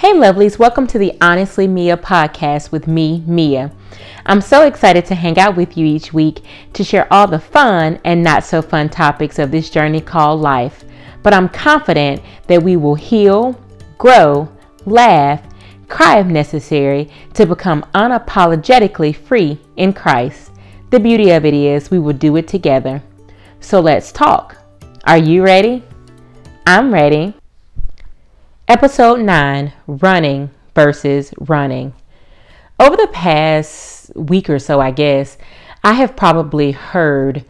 Hey, lovelies, welcome to the Honestly Mia podcast with me, Mia. I'm so excited to hang out with you each week to share all the fun and not so fun topics of this journey called life. But I'm confident that we will heal, grow, laugh, cry if necessary to become unapologetically free in Christ. The beauty of it is we will do it together. So let's talk. Are you ready? I'm ready. Episode 9 Running versus Running. Over the past week or so, I guess, I have probably heard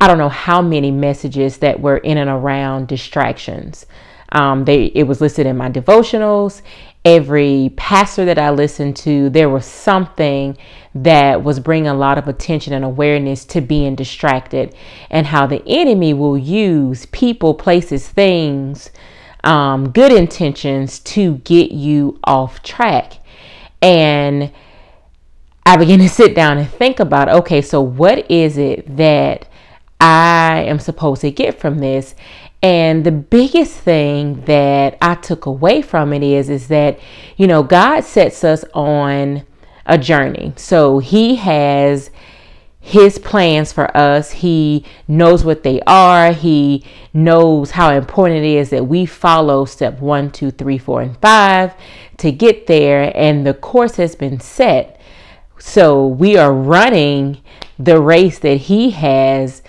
I don't know how many messages that were in and around distractions. Um, they it was listed in my devotionals. Every pastor that I listened to, there was something that was bringing a lot of attention and awareness to being distracted, and how the enemy will use people, places, things um, good intentions to get you off track. And I began to sit down and think about okay, so what is it that I am supposed to get from this? And the biggest thing that I took away from it is is that you know God sets us on a journey. So he has his plans for us. He knows what they are. He knows how important it is that we follow step one, two, three, four, and five to get there. And the course has been set. So we are running the race that He has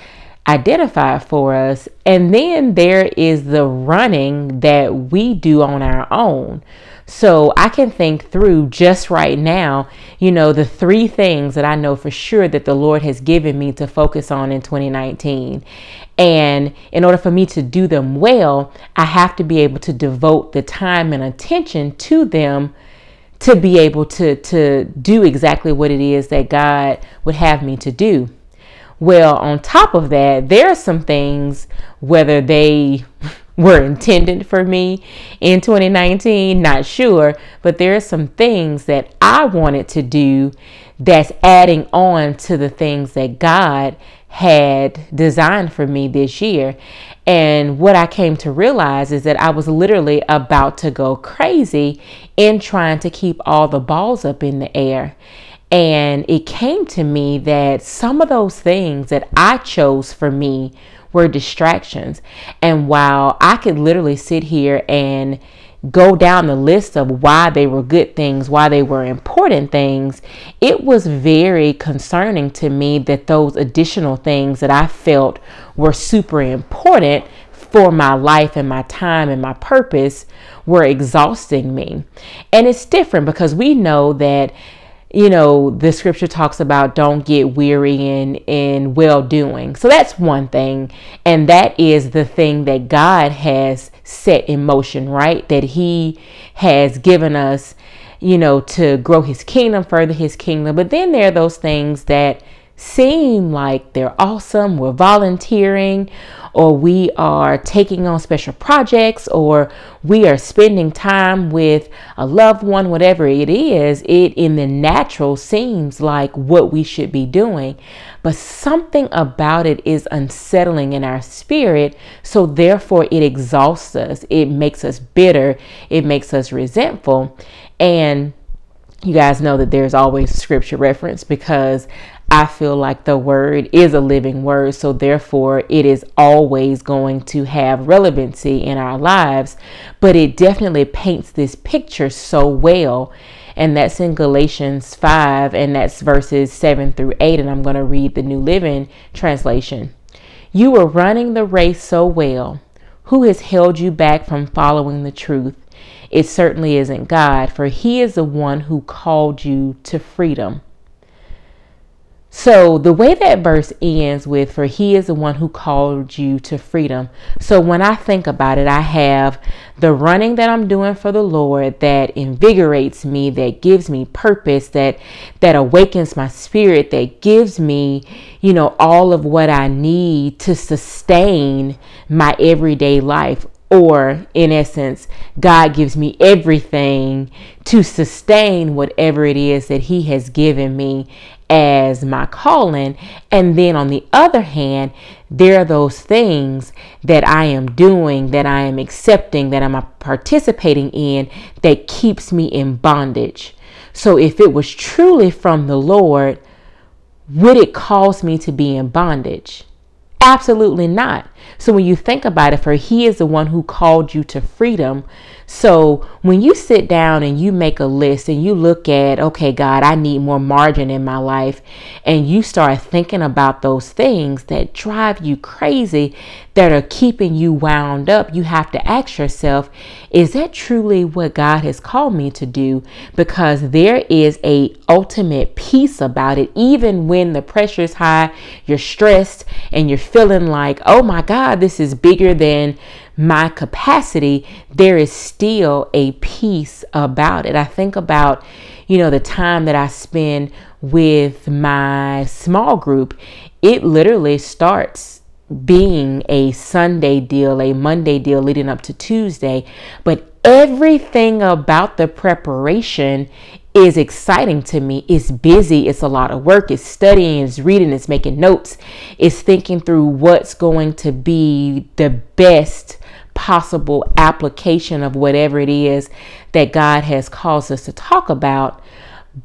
identified for us. And then there is the running that we do on our own. So I can think through just right now, you know, the three things that I know for sure that the Lord has given me to focus on in 2019. And in order for me to do them well, I have to be able to devote the time and attention to them to be able to to do exactly what it is that God would have me to do. Well, on top of that, there are some things whether they were intended for me in 2019, not sure, but there are some things that I wanted to do that's adding on to the things that God had designed for me this year. And what I came to realize is that I was literally about to go crazy in trying to keep all the balls up in the air. And it came to me that some of those things that I chose for me were distractions. And while I could literally sit here and go down the list of why they were good things, why they were important things, it was very concerning to me that those additional things that I felt were super important for my life and my time and my purpose were exhausting me. And it's different because we know that you know, the scripture talks about don't get weary in in well doing. So that's one thing, and that is the thing that God has set in motion, right? That He has given us, you know, to grow His kingdom, further His kingdom. But then there are those things that seem like they're awesome. We're volunteering, or we are taking on special projects, or we are spending time with a loved one, whatever it is, it in the natural seems like what we should be doing. But something about it is unsettling in our spirit. So therefore, it exhausts us, it makes us bitter, it makes us resentful. And you guys know that there's always scripture reference because I feel like the word is a living word, so therefore it is always going to have relevancy in our lives. But it definitely paints this picture so well. And that's in Galatians 5, and that's verses 7 through 8. And I'm going to read the New Living Translation. You were running the race so well. Who has held you back from following the truth? It certainly isn't God, for He is the one who called you to freedom. So the way that verse ends with, for he is the one who called you to freedom. So when I think about it, I have the running that I'm doing for the Lord that invigorates me, that gives me purpose, that that awakens my spirit, that gives me, you know, all of what I need to sustain my everyday life or, in essence, God gives me everything to sustain whatever it is that He has given me as my calling. And then on the other hand, there are those things that I am doing, that I am accepting, that I'm participating in that keeps me in bondage. So if it was truly from the Lord, would it cause me to be in bondage? Absolutely not. So when you think about it, for He is the one who called you to freedom. So when you sit down and you make a list and you look at, okay, God, I need more margin in my life, and you start thinking about those things that drive you crazy, that are keeping you wound up, you have to ask yourself, is that truly what God has called me to do? Because there is a ultimate peace about it, even when the pressure is high, you're stressed, and you're feeling like, oh my God, this is bigger than my capacity, there is still a peace about it. I think about, you know, the time that I spend with my small group, it literally starts being a Sunday deal, a Monday deal leading up to Tuesday, but everything about the preparation is exciting to me. It's busy, it's a lot of work, it's studying, it's reading, it's making notes, it's thinking through what's going to be the best possible application of whatever it is that God has caused us to talk about.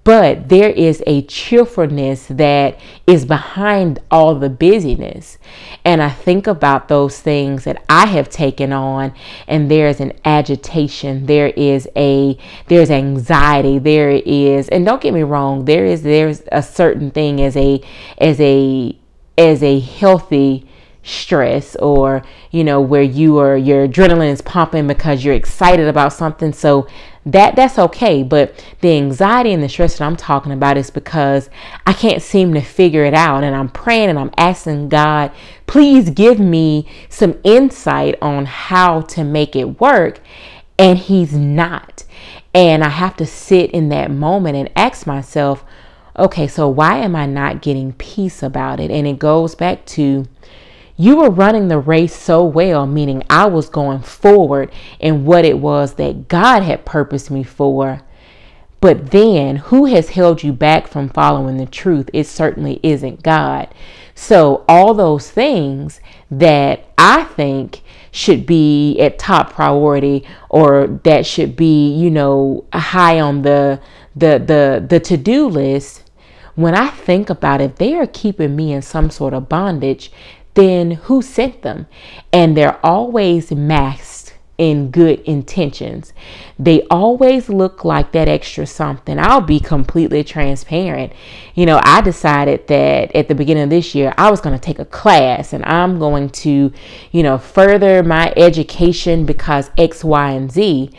But there is a cheerfulness that is behind all the busyness. And I think about those things that I have taken on, and there's an agitation, there is a there's anxiety, there is, and don't get me wrong, there is there's a certain thing as a as a as a healthy stress or you know where you are your adrenaline is pumping because you're excited about something. So that that's okay. But the anxiety and the stress that I'm talking about is because I can't seem to figure it out. And I'm praying and I'm asking God please give me some insight on how to make it work. And he's not. And I have to sit in that moment and ask myself okay so why am I not getting peace about it? And it goes back to you were running the race so well, meaning I was going forward in what it was that God had purposed me for. But then, who has held you back from following the truth? It certainly isn't God. So, all those things that I think should be at top priority or that should be, you know, high on the the the the to-do list, when I think about it, they are keeping me in some sort of bondage then who sent them? And they're always masked in good intentions. They always look like that extra something. I'll be completely transparent. You know, I decided that at the beginning of this year, I was going to take a class and I'm going to, you know, further my education because X, Y, and Z.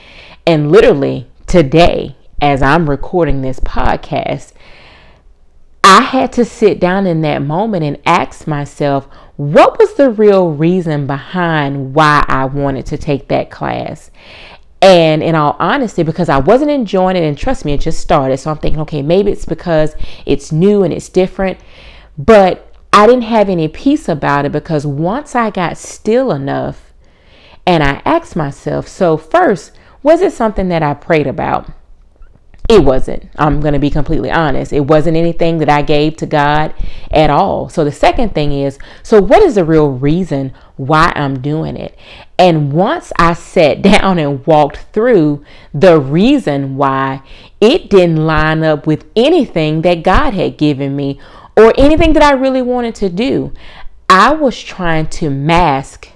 And literally today, as I'm recording this podcast, I had to sit down in that moment and ask myself, what was the real reason behind why I wanted to take that class? And in all honesty, because I wasn't enjoying it, and trust me, it just started. So I'm thinking, okay, maybe it's because it's new and it's different. But I didn't have any peace about it because once I got still enough and I asked myself, so first, was it something that I prayed about? It wasn't. I'm going to be completely honest. It wasn't anything that I gave to God at all. So the second thing is so, what is the real reason why I'm doing it? And once I sat down and walked through the reason why, it didn't line up with anything that God had given me or anything that I really wanted to do. I was trying to mask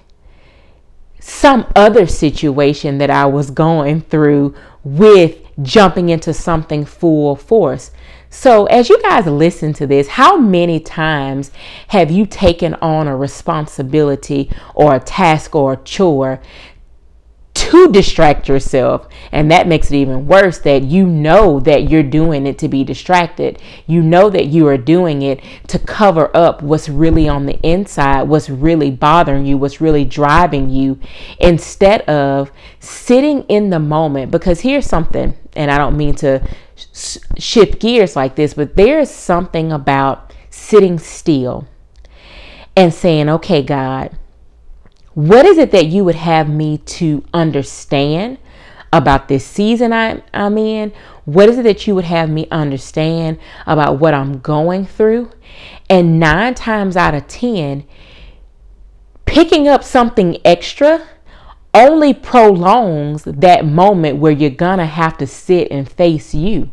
some other situation that I was going through with jumping into something full force. So, as you guys listen to this, how many times have you taken on a responsibility or a task or a chore to distract yourself. And that makes it even worse that you know that you're doing it to be distracted. You know that you are doing it to cover up what's really on the inside, what's really bothering you, what's really driving you, instead of sitting in the moment. Because here's something, and I don't mean to shift gears like this, but there is something about sitting still and saying, okay, God, what is it that you would have me to understand, about this season I, I'm in? What is it that you would have me understand about what I'm going through? And nine times out of 10, picking up something extra only prolongs that moment where you're gonna have to sit and face you.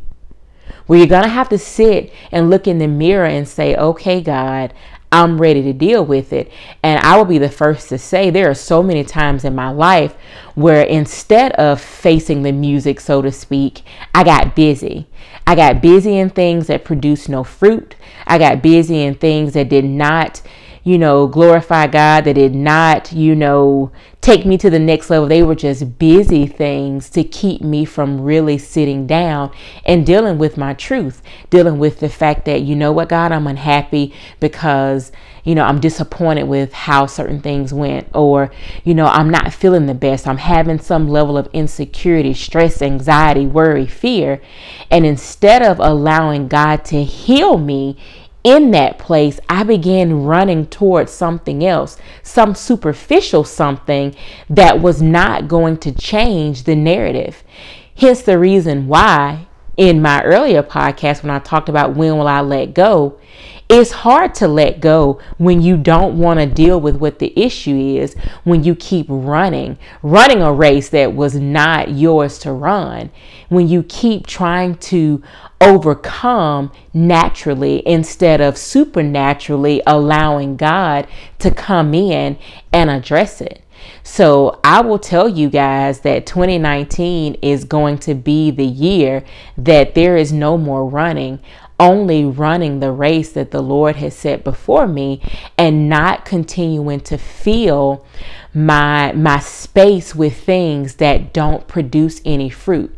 Where you're gonna have to sit and look in the mirror and say, okay, God, I'm ready to deal with it. And I will be the first to say there are so many times in my life where instead of facing the music, so to speak, I got busy. I got busy in things that produced no fruit. I got busy in things that did not you know, glorify God, that did not, you know, take me to the next level. They were just busy things to keep me from really sitting down and dealing with my truth, dealing with the fact that, you know what, God, I'm unhappy because, you know, I'm disappointed with how certain things went, or, you know, I'm not feeling the best. I'm having some level of insecurity, stress, anxiety, worry, fear. And instead of allowing God to heal me, in that place, I began running towards something else, some superficial something that was not going to change the narrative. Hence the reason why in my earlier podcast, when I talked about when will I let go, it's hard to let go when you don't want to deal with what the issue is, when you keep running, running a race that was not yours to run, when you keep trying to overcome naturally instead of supernaturally allowing God to come in and address it. So, I will tell you guys that 2019 is going to be the year that there is no more running only running the race that the Lord has set before me and not continuing to fill my my space with things that don't produce any fruit.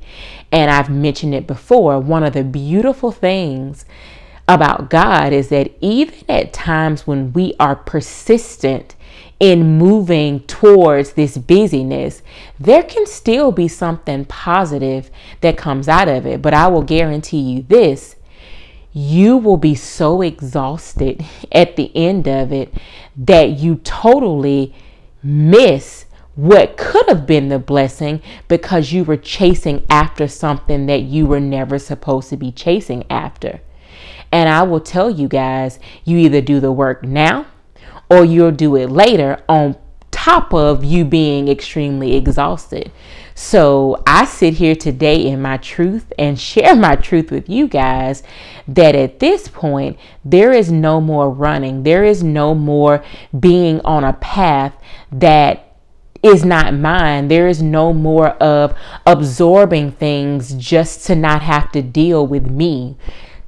And I've mentioned it before, one of the beautiful things about God is that even at times when we are persistent in moving towards this busyness, there can still be something positive that comes out of it. But I will guarantee you this you will be so exhausted at the end of it that you totally miss what could have been the blessing because you were chasing after something that you were never supposed to be chasing after. And I will tell you guys, you either do the work now or you'll do it later on top of you being extremely exhausted. So I sit here today in my truth and share my truth with you guys that at this point, there is no more running, there is no more being on a path that is not mine. There is no more of absorbing things just to not have to deal with me,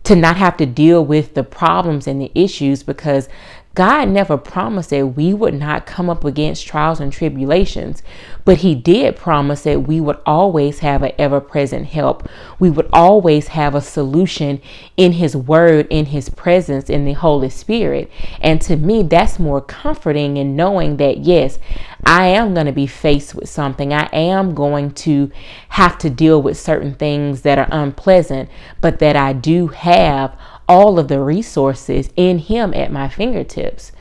to not have to deal with the problems and the issues because God never promised that we would not come up against trials and tribulations, but He did promise that we would always have an ever present help. We would always have a solution in His Word, in His presence, in the Holy Spirit. And to me, that's more comforting in knowing that, yes, I am going to be faced with something. I am going to have to deal with certain things that are unpleasant, but that I do have all of the resources in Him at my fingertips.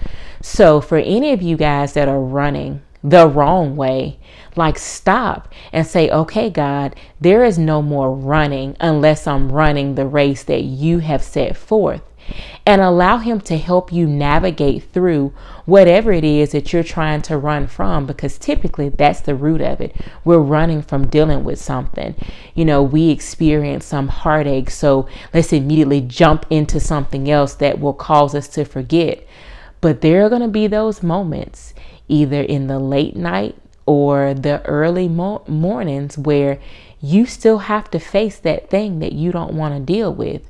So, for any of you guys that are running the wrong way, like stop and say, okay, God, there is no more running unless I'm running the race that you have set forth and allow Him to help you navigate through whatever it is that you're trying to run from, because typically that's the root of it. We're running from dealing with something. You know, we experience some heartache, so let's immediately jump into something else that will cause us to forget. But there are going to be those moments, either in the late night or the early mo- mornings, where you still have to face that thing that you don't want to deal with.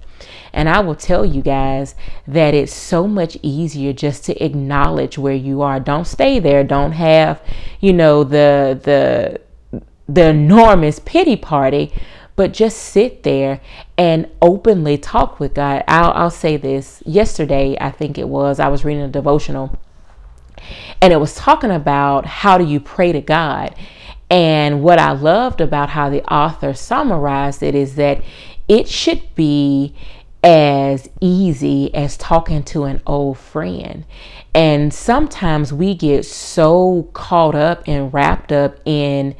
And I will tell you guys that it's so much easier just to acknowledge where you are. Don't stay there. Don't have, you know, the the the enormous pity party, but just sit there and openly talk with God. I'll, I'll say this. Yesterday, I think it was, I was reading a devotional and it was talking about how do you pray to God. And what I loved about how the author summarized it is that it should be as easy as talking to an old friend. And sometimes we get so caught up and wrapped up in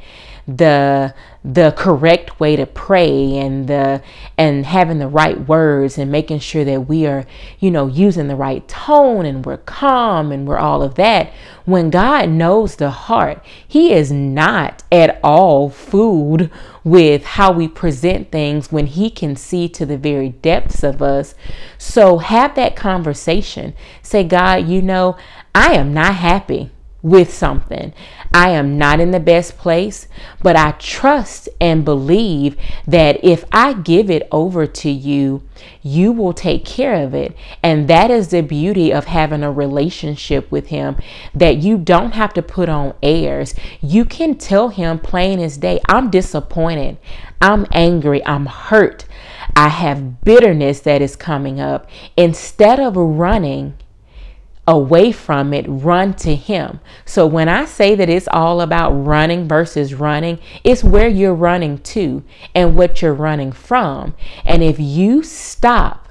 the the correct way to pray and the and having the right words and making sure that we are you know using the right tone and we're calm and we're all of that. When God knows the heart he is not at all fooled with how we present things when he can see to the very depths of us. So have that conversation. Say God you know I am not happy with something. I am not in the best place, but I trust and believe that if I give it over to you, you will take care of it. And that is the beauty of having a relationship with Him that you don't have to put on airs. You can tell Him plain as day, I'm disappointed, I'm angry, I'm hurt. I have bitterness that is coming up. Instead of running, away from it, run to Him. So when I say that it's all about running versus running, it's where you're running to and what you're running from. And if you stop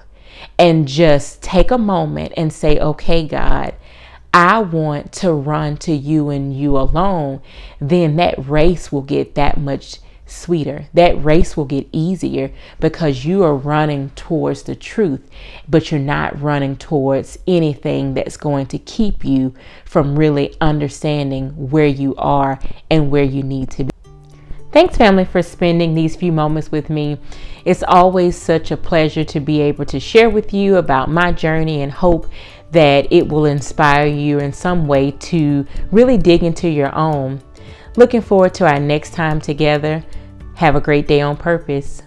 and just take a moment and say, okay, God, I want to run to you and you alone, then that race will get that much sweeter. That race will get easier because you are running towards the truth, but you're not running towards anything that's going to keep you from really understanding where you are and where you need to be. Thanks, family, for spending these few moments with me. It's always such a pleasure to be able to share with you about my journey and hope that it will inspire you in some way to really dig into your own. Looking forward to our next time together. Have a great day on purpose.